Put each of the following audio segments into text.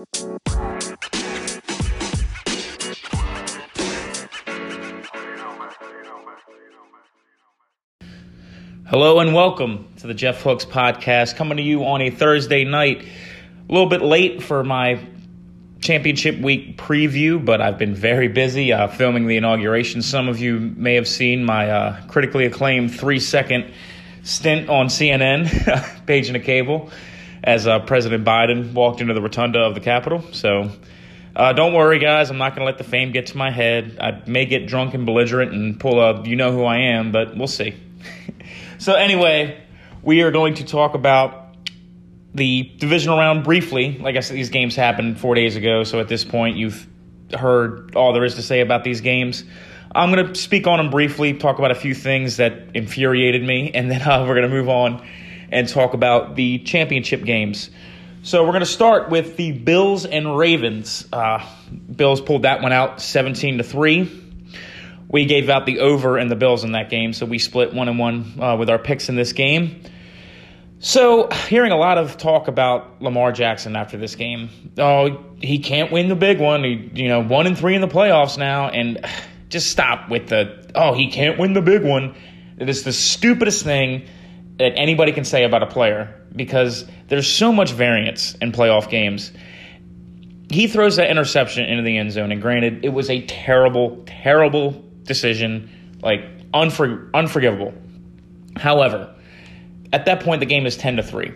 Hello and welcome to the Jeff Hooks podcast, coming to you on a Thursday night. A little bit late for my championship week preview, but I've been very busy uh, filming the inauguration. Some of you may have seen my uh, critically acclaimed three second stint on CNN, paging a cable, as uh, President Biden walked into the rotunda of the Capitol. So uh, don't worry, guys. I'm not going to let the fame get to my head. I may get drunk and belligerent and pull a you know who I am, but we'll see. So, anyway, we are going to talk about the divisional round briefly. Like I said, these games happened four days ago, so at this point, you've heard all there is to say about these games. I'm going to speak on them briefly, talk about a few things that infuriated me, and then uh, we're going to move on and talk about the championship games. So we're going to start with the Bills and Ravens. Uh, Bills pulled that one out 17 to three we gave out the over and the Bills in that game, so we split one and one uh, with our picks in this game. So, hearing a lot of talk about Lamar Jackson after this game. Oh, he can't win the big one. He, you know, one and three in the playoffs now, and just stop with the oh, he can't win the big one. It is the stupidest thing that anybody can say about a player because there's so much variance in playoff games. He throws that interception into the end zone, and granted, it was a terrible, terrible decision, like unfor- unforgivable. However, at that point, the game is 10 to 3.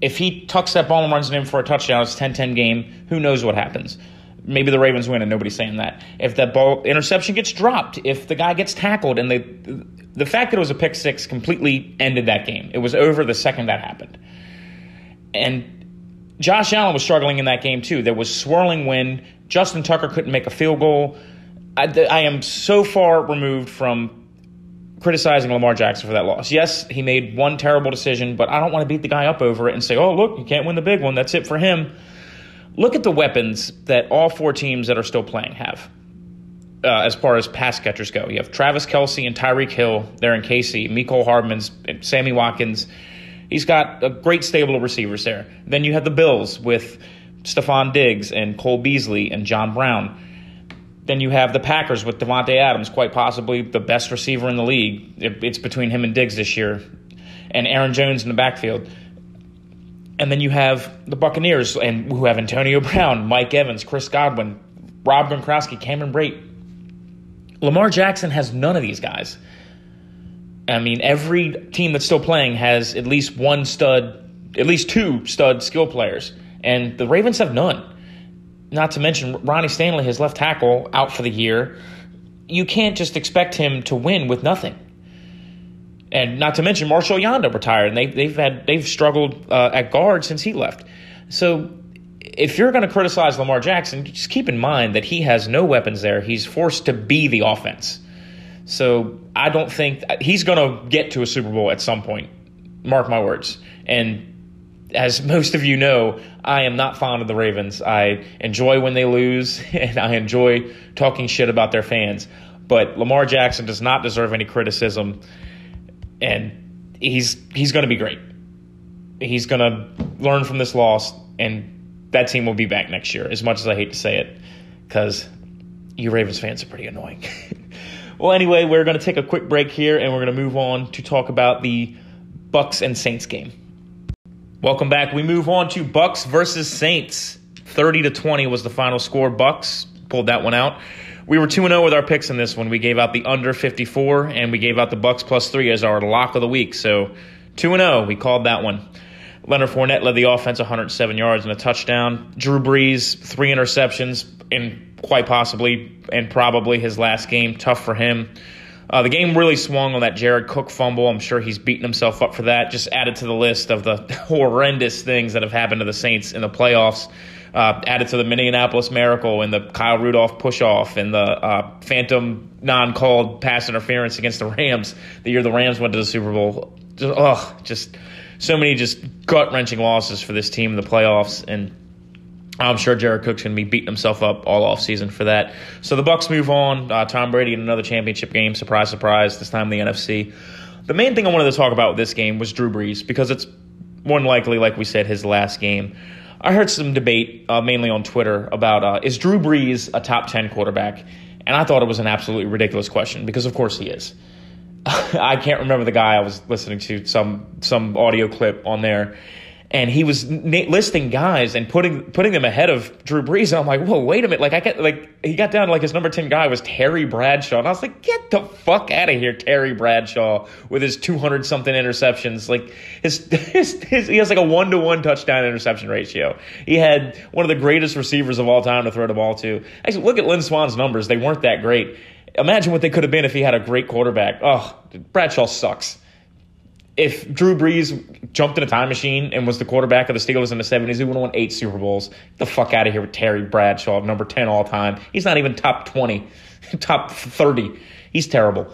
If he tucks that ball and runs it in for a touchdown, it's 10 10 game. Who knows what happens? Maybe the Ravens win, and nobody's saying that. If that ball interception gets dropped, if the guy gets tackled, and they, the fact that it was a pick six completely ended that game. It was over the second that happened. And Josh Allen was struggling in that game too. There was swirling wind. Justin Tucker couldn't make a field goal. I, I am so far removed from criticizing Lamar Jackson for that loss. Yes, he made one terrible decision, but I don't want to beat the guy up over it and say, oh, look, you can't win the big one. That's it for him. Look at the weapons that all four teams that are still playing have. Uh, as far as pass catchers go, you have Travis Kelce and Tyreek Hill there in KC, Mecole Hardman's, Sammy Watkins. He's got a great stable of receivers there. Then you have the Bills with Stefon Diggs and Cole Beasley and John Brown. Then you have the Packers with Davante Adams, quite possibly the best receiver in the league. It's between him and Diggs this year, and Aaron Jones in the backfield. And then you have the Buccaneers, and who have Antonio Brown, Mike Evans, Chris Godwin, Rob Gronkowski, Cameron Brate. Lamar Jackson has none of these guys. I mean, every team that's still playing has at least one stud, at least two stud skill players, and the Ravens have none. Not to mention Ronnie Stanley, his left tackle, out for the year. You can't just expect him to win with nothing. And not to mention Marshall Yanda retired, and they, they've had they've struggled uh, at guard since he left. So if you're going to criticize Lamar Jackson, just keep in mind that he has no weapons there. He's forced to be the offense. So I don't think he's going to get to a Super Bowl at some point. Mark my words. And as most of you know, I am not fond of the Ravens. I enjoy when they lose, and I enjoy talking shit about their fans. But Lamar Jackson does not deserve any criticism, and he's he's going to be great. He's going to learn from this loss, and that team will be back next year. As much as I hate to say it, because you Ravens fans are pretty annoying. well, anyway, we're going to take a quick break here, and we're going to move on to talk about the Bucks and Saints game. Welcome back. We move on to Bucks versus Saints. 30 to 20 was the final score. Bucks pulled that one out. We were 2 0 with our picks in this one. We gave out the under 54 and we gave out the Bucks plus 3 as our lock of the week. So 2 0, we called that one. Leonard Fournette led the offense 107 yards and a touchdown. Drew Brees, three interceptions in quite possibly and probably his last game. Tough for him. Uh, the game really swung on that Jared Cook fumble. I'm sure he's beating himself up for that. Just added to the list of the horrendous things that have happened to the Saints in the playoffs. Uh, added to the Minneapolis Miracle and the Kyle Rudolph push off and the uh, phantom non called pass interference against the Rams the year the Rams went to the Super Bowl. Just, ugh, just so many just gut wrenching losses for this team in the playoffs. And I'm sure Jared Cook's going to be beating himself up all off season for that. So the Bucks move on. Uh, Tom Brady in another championship game. Surprise, surprise. This time the NFC. The main thing I wanted to talk about with this game was Drew Brees because it's more likely, like we said, his last game. I heard some debate, uh, mainly on Twitter, about uh, is Drew Brees a top 10 quarterback? And I thought it was an absolutely ridiculous question because, of course, he is. I can't remember the guy I was listening to, some, some audio clip on there and he was na- listing guys and putting putting them ahead of Drew Brees. And I'm like, whoa, wait a minute! Like I get like he got down like his number ten guy was Terry Bradshaw, and I was like, get the fuck out of here, Terry Bradshaw, with his 200 something interceptions. Like his, his, his he has like a one to one touchdown interception ratio. He had one of the greatest receivers of all time to throw the ball to. Actually, look at Lynn Swann's numbers; they weren't that great. Imagine what they could have been if he had a great quarterback. Oh, Bradshaw sucks if Drew Brees jumped in a time machine and was the quarterback of the Steelers in the 70s, he would have won eight Super Bowls. Get the fuck out of here with Terry Bradshaw, number 10 all time. He's not even top 20, top 30. He's terrible.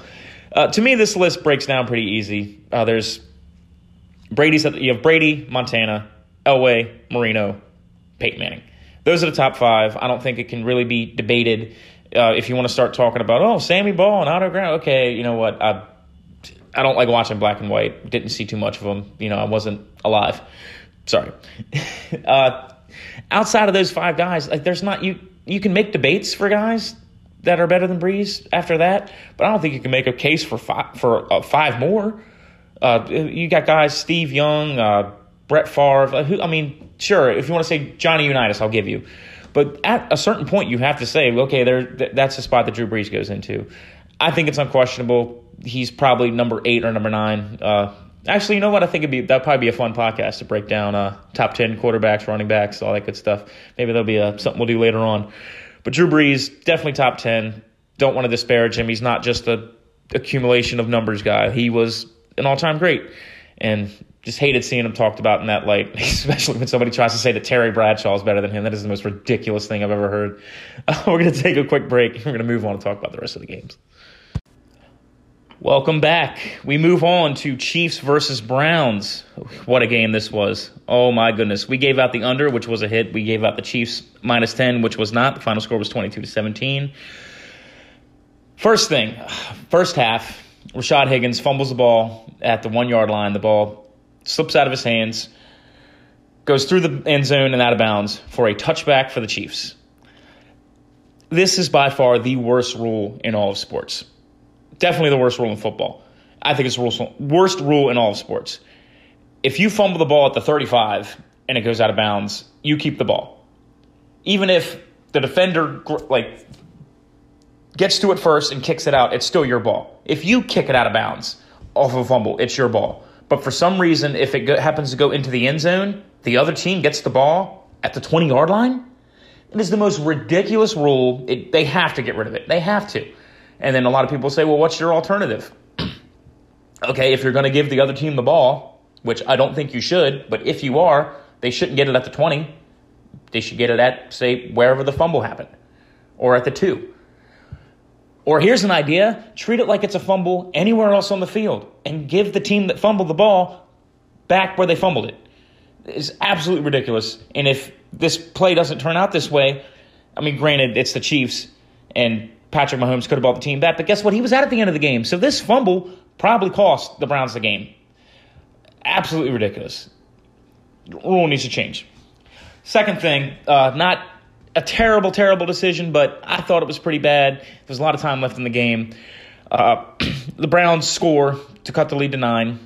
Uh, to me, this list breaks down pretty easy. Uh, there's Brady's, you have Brady, Montana, Elway, Marino, Peyton Manning. Those are the top five. I don't think it can really be debated. Uh, if you want to start talking about, oh, Sammy Baugh and Otto Graham, okay, you know what? I, I don't like watching black and white. Didn't see too much of them. You know, I wasn't alive. Sorry. uh, outside of those five guys, like there's not you. You can make debates for guys that are better than Brees after that, but I don't think you can make a case for five for uh, five more. Uh, you got guys Steve Young, uh, Brett Favre. Who I mean, sure, if you want to say Johnny Unitas, I'll give you. But at a certain point, you have to say, okay, there, that's the spot that Drew Brees goes into. I think it's unquestionable he's probably number eight or number nine. Uh, actually, you know what? I think it'd be that'd probably be a fun podcast to break down uh, top ten quarterbacks, running backs, all that good stuff. Maybe there'll be uh, something we'll do later on. But Drew Brees definitely top ten. Don't want to disparage him. He's not just a accumulation of numbers guy. He was an all time great, and just hated seeing him talked about in that light, especially when somebody tries to say that Terry Bradshaw is better than him. That is the most ridiculous thing I've ever heard. Uh, we're going to take a quick break. We're going to move on and talk about the rest of the games. Welcome back. We move on to Chiefs versus Browns. What a game this was. Oh my goodness. We gave out the under, which was a hit. We gave out the Chiefs minus 10, which was not. The final score was 22 to 17. First thing, first half, Rashad Higgins fumbles the ball at the one yard line. The ball slips out of his hands, goes through the end zone and out of bounds for a touchback for the Chiefs. This is by far the worst rule in all of sports Definitely the worst rule in football. I think it's the worst rule in all of sports. If you fumble the ball at the 35 and it goes out of bounds, you keep the ball. Even if the defender like gets to it first and kicks it out, it's still your ball. If you kick it out of bounds off of a fumble, it's your ball. But for some reason, if it go, happens to go into the end zone, the other team gets the ball at the 20 yard line. It is the most ridiculous rule. It, they have to get rid of it. They have to. And then a lot of people say, well, what's your alternative? okay, if you're going to give the other team the ball, which I don't think you should, but if you are, they shouldn't get it at the 20. They should get it at, say, wherever the fumble happened or at the two. Or here's an idea treat it like it's a fumble anywhere else on the field and give the team that fumbled the ball back where they fumbled it. It's absolutely ridiculous. And if this play doesn't turn out this way, I mean, granted, it's the Chiefs, and Patrick Mahomes could have bought the team back, but guess what? He was out at the end of the game. So this fumble probably cost the Browns the game. Absolutely ridiculous. Rule needs to change. Second thing, uh, not a terrible, terrible decision, but I thought it was pretty bad. There's a lot of time left in the game. Uh, the Browns score to cut the lead to nine.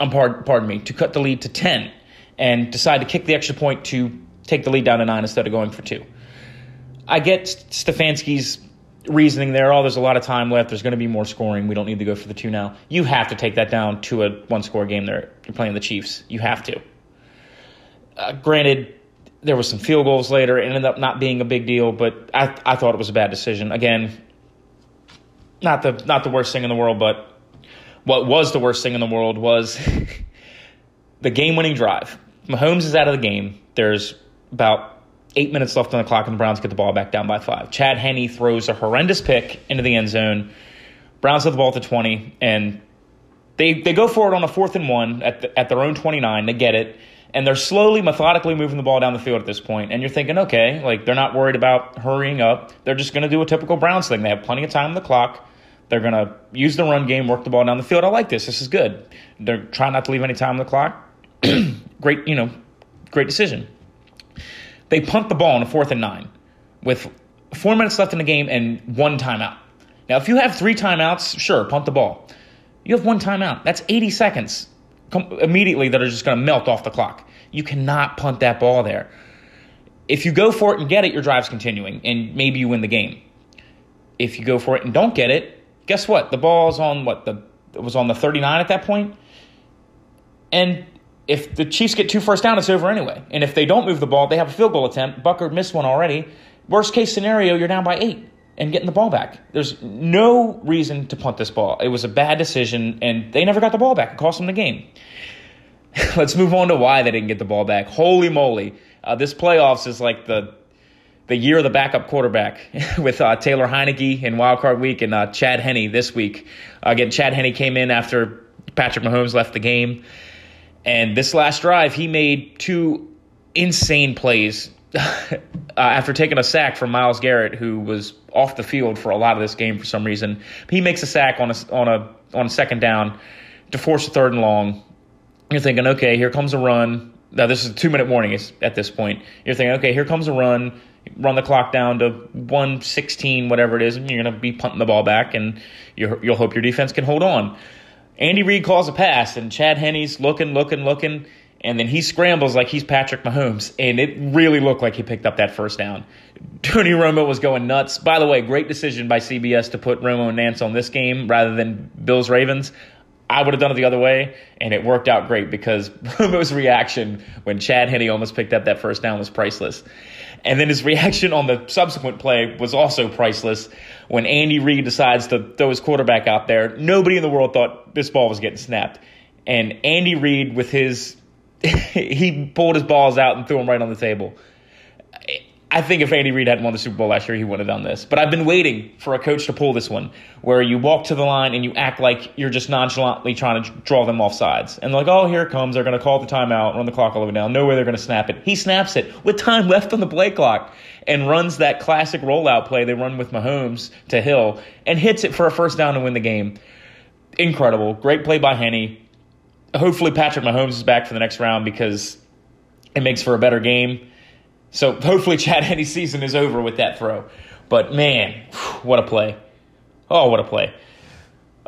Um, pardon, pardon me, to cut the lead to 10 and decide to kick the extra point to take the lead down to nine instead of going for two. I get Stefanski's reasoning there. Oh, there's a lot of time left. There's going to be more scoring. We don't need to go for the two now. You have to take that down to a one score game there. You're playing the Chiefs. You have to. Uh, granted, there was some field goals later. It ended up not being a big deal, but I, I thought it was a bad decision. Again, not the not the worst thing in the world, but what was the worst thing in the world was the game winning drive. Mahomes is out of the game. There's about eight minutes left on the clock, and the Browns get the ball back down by five. Chad Henne throws a horrendous pick into the end zone. Browns have the ball at the 20, and they, they go for it on a fourth and one at, the, at their own 29. They get it, and they're slowly, methodically moving the ball down the field at this point. And you're thinking, okay, like they're not worried about hurrying up. They're just going to do a typical Browns thing. They have plenty of time on the clock. They're going to use the run game, work the ball down the field. I like this. This is good. They're trying not to leave any time on the clock. Great, you know, Great decision. They punt the ball on a fourth and nine with four minutes left in the game and one timeout. Now, if you have three timeouts, sure, punt the ball. You have one timeout. That's 80 seconds immediately that are just going to melt off the clock. You cannot punt that ball there. If you go for it and get it, your drive's continuing, and maybe you win the game. If you go for it and don't get it, guess what? The ball's on what the was on the 39 at that point. And if the Chiefs get two first down, it's over anyway. And if they don't move the ball, they have a field goal attempt. Butker missed one already. Worst case scenario, you're down by eight and getting the ball back. There's no reason to punt this ball. It was a bad decision, and they never got the ball back. It cost them the game. Let's move on to why they didn't get the ball back. Holy moly. Uh, this playoffs is like the the year of the backup quarterback with uh, Taylor Heinicke in Wild Card Week and uh, Chad Henne this week. again, Chad Henne came in after Patrick Mahomes left the game. And this last drive, he made two insane plays uh, after taking a sack from Myles Garrett, who was off the field for a lot of this game for some reason. He makes a sack on a on a on a second down to force a third and long. You're thinking, okay, here comes a run. Now this is a two minute warning at this point. You're thinking, okay, here comes a run. Run the clock down to 116, whatever it is, and you're to be punting the ball back, and you'll hope your defense can hold on. Andy Reid calls a pass, and Chad Henne's looking, looking, looking and then he scrambles like he's Patrick Mahomes, and it really looked like he picked up that first down. Tony Romo was going nuts. By the way, great decision by CBS to put Romo and Nantz on this game rather than Bills Ravens. I would have done it the other way, and it worked out great because Romo's reaction when Chad Henne almost picked up that first down was priceless. And then his reaction on the subsequent play was also priceless when Andy Reid decides to throw his quarterback out there. Nobody in the world thought this ball was getting snapped. And Andy Reid, with his he pulled his balls out and threw them right on the table. I think if Andy Reid hadn't won the Super Bowl last year, he would have done this. But I've been waiting for a coach to pull this one, where you walk to the line and you act like you're just nonchalantly trying to draw them off sides. And like, oh, here it comes. They're going to call the timeout, run the clock all the way down. No way they're going to snap it. He snaps it with time left on the play clock and runs that classic rollout play they run with Mahomes to Hill and hits it for a first down to win the game. Incredible. Great play by Henne hopefully Patrick Mahomes is back for the next round because it makes for a better game. So hopefully Chad Henne's season is over with that throw. But man, what a play! Oh, what a play!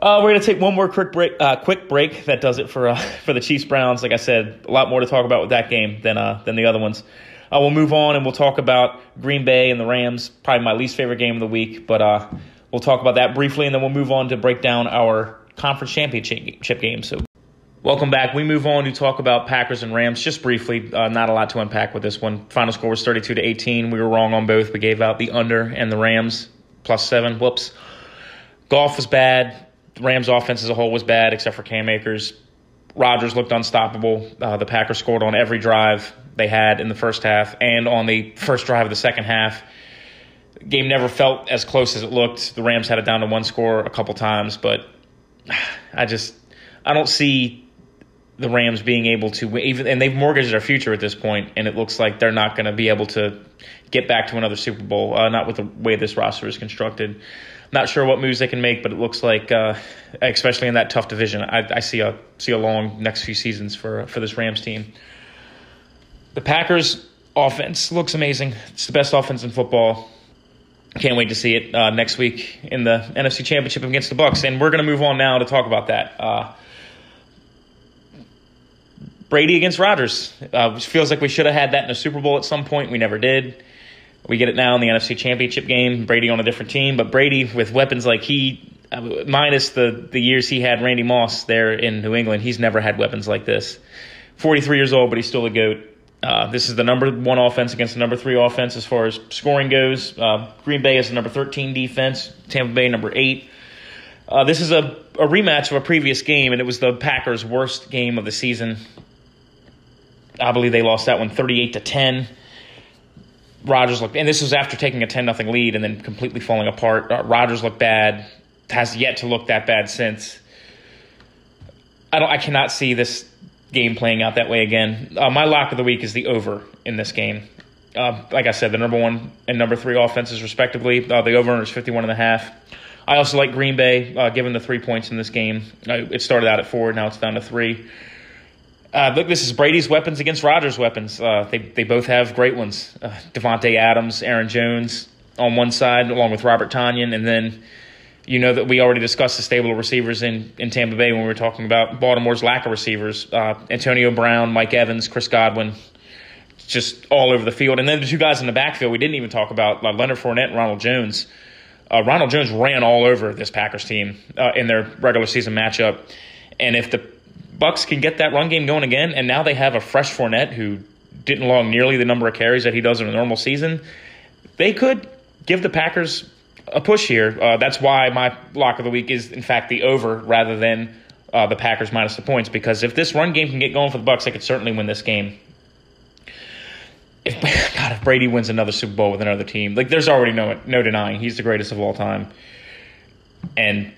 Uh, we're gonna take one more quick break. Uh, quick break. That does it for uh, for the Chiefs Browns. Like I said, a lot more to talk about with that game than uh, than the other ones. Uh, we'll move on and we'll talk about Green Bay and the Rams. Probably my least favorite game of the week, but uh, we'll talk about that briefly and then we'll move on to break down our conference championship game. So Welcome back. We move on to talk about Packers and Rams just briefly. Uh, not a lot to unpack with this one. Final score was 32 to 18. We were wrong on both. We gave out the under and the Rams plus seven. Whoops. Goff was bad. The Rams' offense as a whole was bad, except for Cam Akers. Rodgers looked unstoppable. Uh, the Packers scored on every drive they had in the first half and on the first drive of the second half. Game never felt as close as it looked. The Rams had it down to one score a couple times, but I just I don't see the Rams being able to even and they've mortgaged their future at this point, and it looks like they're not going to be able to get back to another Super Bowl. Uh, not with the way this roster is constructed. Not sure what moves they can make, but it looks like, uh, especially in that tough division, I, I, see a see a long next few seasons for for this Rams team. The Packers offense looks amazing. It's the best offense in football. Can't wait to see it uh, next week in the NFC Championship against the Bucks, and we're going to move on now to talk about that. Brady against Rodgers. Uh, feels like we should have had that in a Super Bowl at some point. We never did. We get it now in the NFC Championship game. Brady on a different team, but Brady with weapons like he, uh, minus the the years he had Randy Moss there in New England, he's never had weapons like this. 43 years old, but he's still a goat. Uh, this is the number one offense against the number three offense as far as scoring goes. Uh, Green Bay is the number 13 defense. Tampa Bay number eight. Uh, this is a, a rematch of a previous game, and it was the Packers' worst game of the season. I believe they lost that one 38 to 10. Rodgers looked, and this was after taking a 10 nothing lead and then completely falling apart. Uh, Rodgers looked bad, has yet to look that bad since. I don't, I cannot see this game playing out that way again. Uh, my lock of the week is the over in this game. Uh, like I said, the number one and number three offenses, respectively. Uh, the over is 51 and a half. I also like Green Bay, uh, given the three points in this game. It started out at four, now it's down to three. Uh, look, this is Brady's weapons against Rodgers' weapons. Uh, they they both have great ones. Uh, Davante Adams, Aaron Jones on one side, along with Robert Tonyan, and then you know that we already discussed the stable of receivers in, in Tampa Bay when we were talking about Baltimore's lack of receivers. Uh, Antonio Brown, Mike Evans, Chris Godwin, just all over the field. And then the two guys in the backfield we didn't even talk about, Leonard Fournette and Ronald Jones. Uh, Ronald Jones ran all over this Packers team uh, in their regular season matchup. And if the Bucks can get that run game going again, and now they have a fresh Fournette who didn't log nearly the number of carries that he does in a normal season, they could give the Packers a push here. Uh, that's why my lock of the week is, in fact, the over rather than uh, the Packers minus the points. Because if this run game can get going for the Bucks, they could certainly win this game. If God, if Brady wins another Super Bowl with another team, like there's already no no denying he's the greatest of all time. And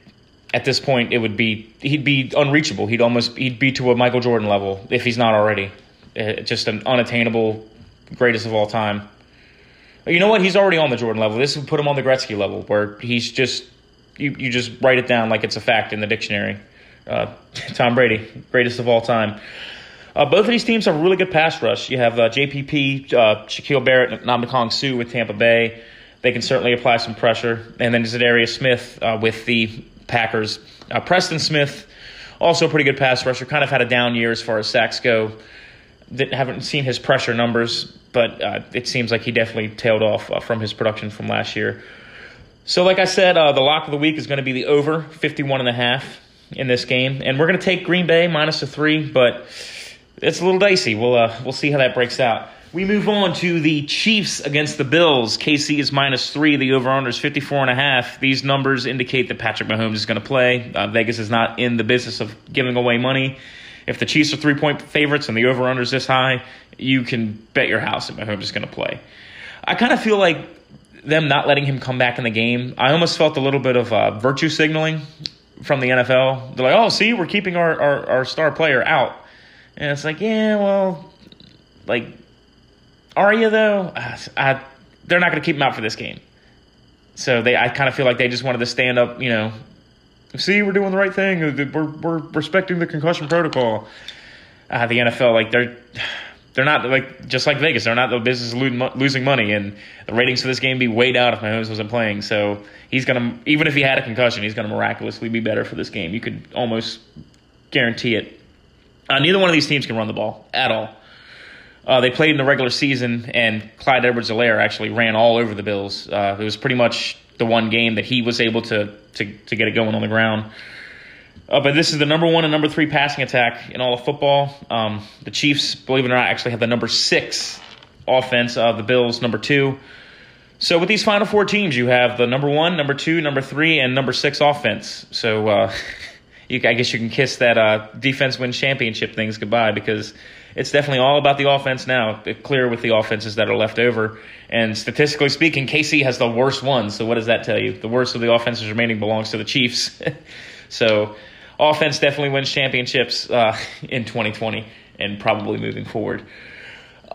at this point, it would be he'd be unreachable. He'd almost he'd be to a Michael Jordan level if he's not already. Uh, just an unattainable greatest of all time. You know what? He's already on the Jordan level. This would put him on the Gretzky level, where he's just you, you just write it down like it's a fact in the dictionary. Uh, Tom Brady, greatest of all time. Uh, both of these teams have a really good pass rush. You have uh, JPP, uh, Shaquille Barrett, and Ndamukong Suh with Tampa Bay. They can certainly apply some pressure. And then Za'Darius Smith uh, with the Packers. Uh, Preston Smith, also a pretty good pass rusher. Kind of had a down year as far as sacks go. Didn't, haven't seen his pressure numbers, but uh, it seems like he definitely tailed off uh, from his production from last year. So, like I said, uh, the lock of the week is going to be the over 51 and a half in this game, and we're going to take Green Bay minus a three, but it's a little dicey. We'll uh, we'll see how that breaks out. We move on to the Chiefs against the Bills. KC is minus three. The over-under is 54 and a half. These numbers indicate that Patrick Mahomes is going to play. Uh, Vegas is not in the business of giving away money. If the Chiefs are three-point favorites and the over-under is this high, you can bet your house that Mahomes is going to play. I kind of feel like them not letting him come back in the game. I almost felt a little bit of uh, virtue signaling from the NFL. They're like, "Oh, see, we're keeping our, our, our star player out," and it's like, yeah, well, like are you though? I, they're not going to keep him out for this game. So they, I kind of feel like they just wanted to stand up. You know, see, we're doing the right thing. We're we're respecting the concussion protocol. Uh, the NFL, like they're they're not like just like Vegas. They're not the business of losing money, and the ratings for this game be way down if Mahomes wasn't playing. So he's gonna even if he had a concussion, he's gonna miraculously be better for this game. You could almost guarantee it. Uh, neither one of these teams can run the ball at all. Uh, they played in the regular season, and Clyde Edwards-Helaire actually ran all over the Bills. Uh, it was pretty much the one game that he was able to to, to get it going on the ground. Uh, but this is the number one and number three passing attack in all of football. Um, the Chiefs, believe it or not, actually have the number six offense. Uh, the Bills, number two. So with these final four teams, you have the number one, number two, number three, and number six offense. So uh, you, I guess you can kiss that uh, defense win championship things goodbye because it's definitely all about the offense now. Clear with the offenses that are left over. And statistically speaking, KC has the worst one. So what does that tell you? The worst of the offenses remaining belongs to the Chiefs. so offense definitely wins championships uh, in 2020 and probably moving forward.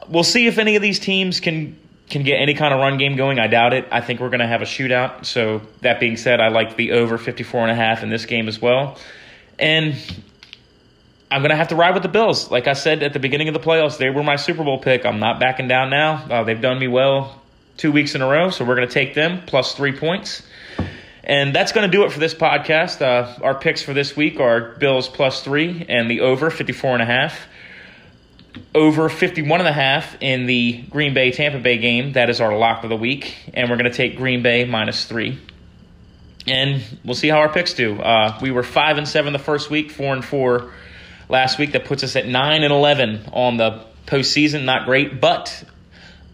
We'll see if any of these teams can can get any kind of run game going. I doubt it. I think we're going to have a shootout. So that being said, I like the over 54 and a half in this game as well. And I'm going to have to ride with the Bills. Like I said at the beginning of the playoffs, they were my Super Bowl pick. I'm not backing down now. Uh, they've done me well two weeks in a row, so we're going to take them plus three points. And that's going to do it for this podcast. Uh, our picks for this week are Bills plus three and the over 54 and a half. Over 51 and a half in the Green Bay Tampa Bay game. That is our lock of the week. And we're going to take Green Bay minus three. And we'll see how our picks do. Uh, we were five and seven the first week, four and four last week. That puts us at 9 and 11 on the postseason. Not great, but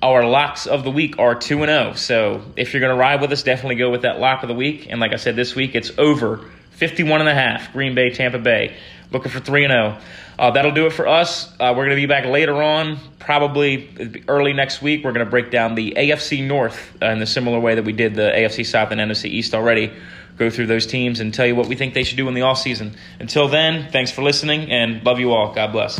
our locks of the week are 2 and 0. So if you're going to ride with us, definitely go with that lock of the week. And like I said, this week it's over 51 and a half. Green Bay, Tampa Bay. Looking for 3 and 0. Uh, that'll do it for us. Uh, we're going to be back later on, probably early next week. We're going to break down the AFC North uh, in the similar way that we did the AFC South and NFC East already go through those teams and tell you what we think they should do in the off season. Until then, thanks for listening and love you all. God bless.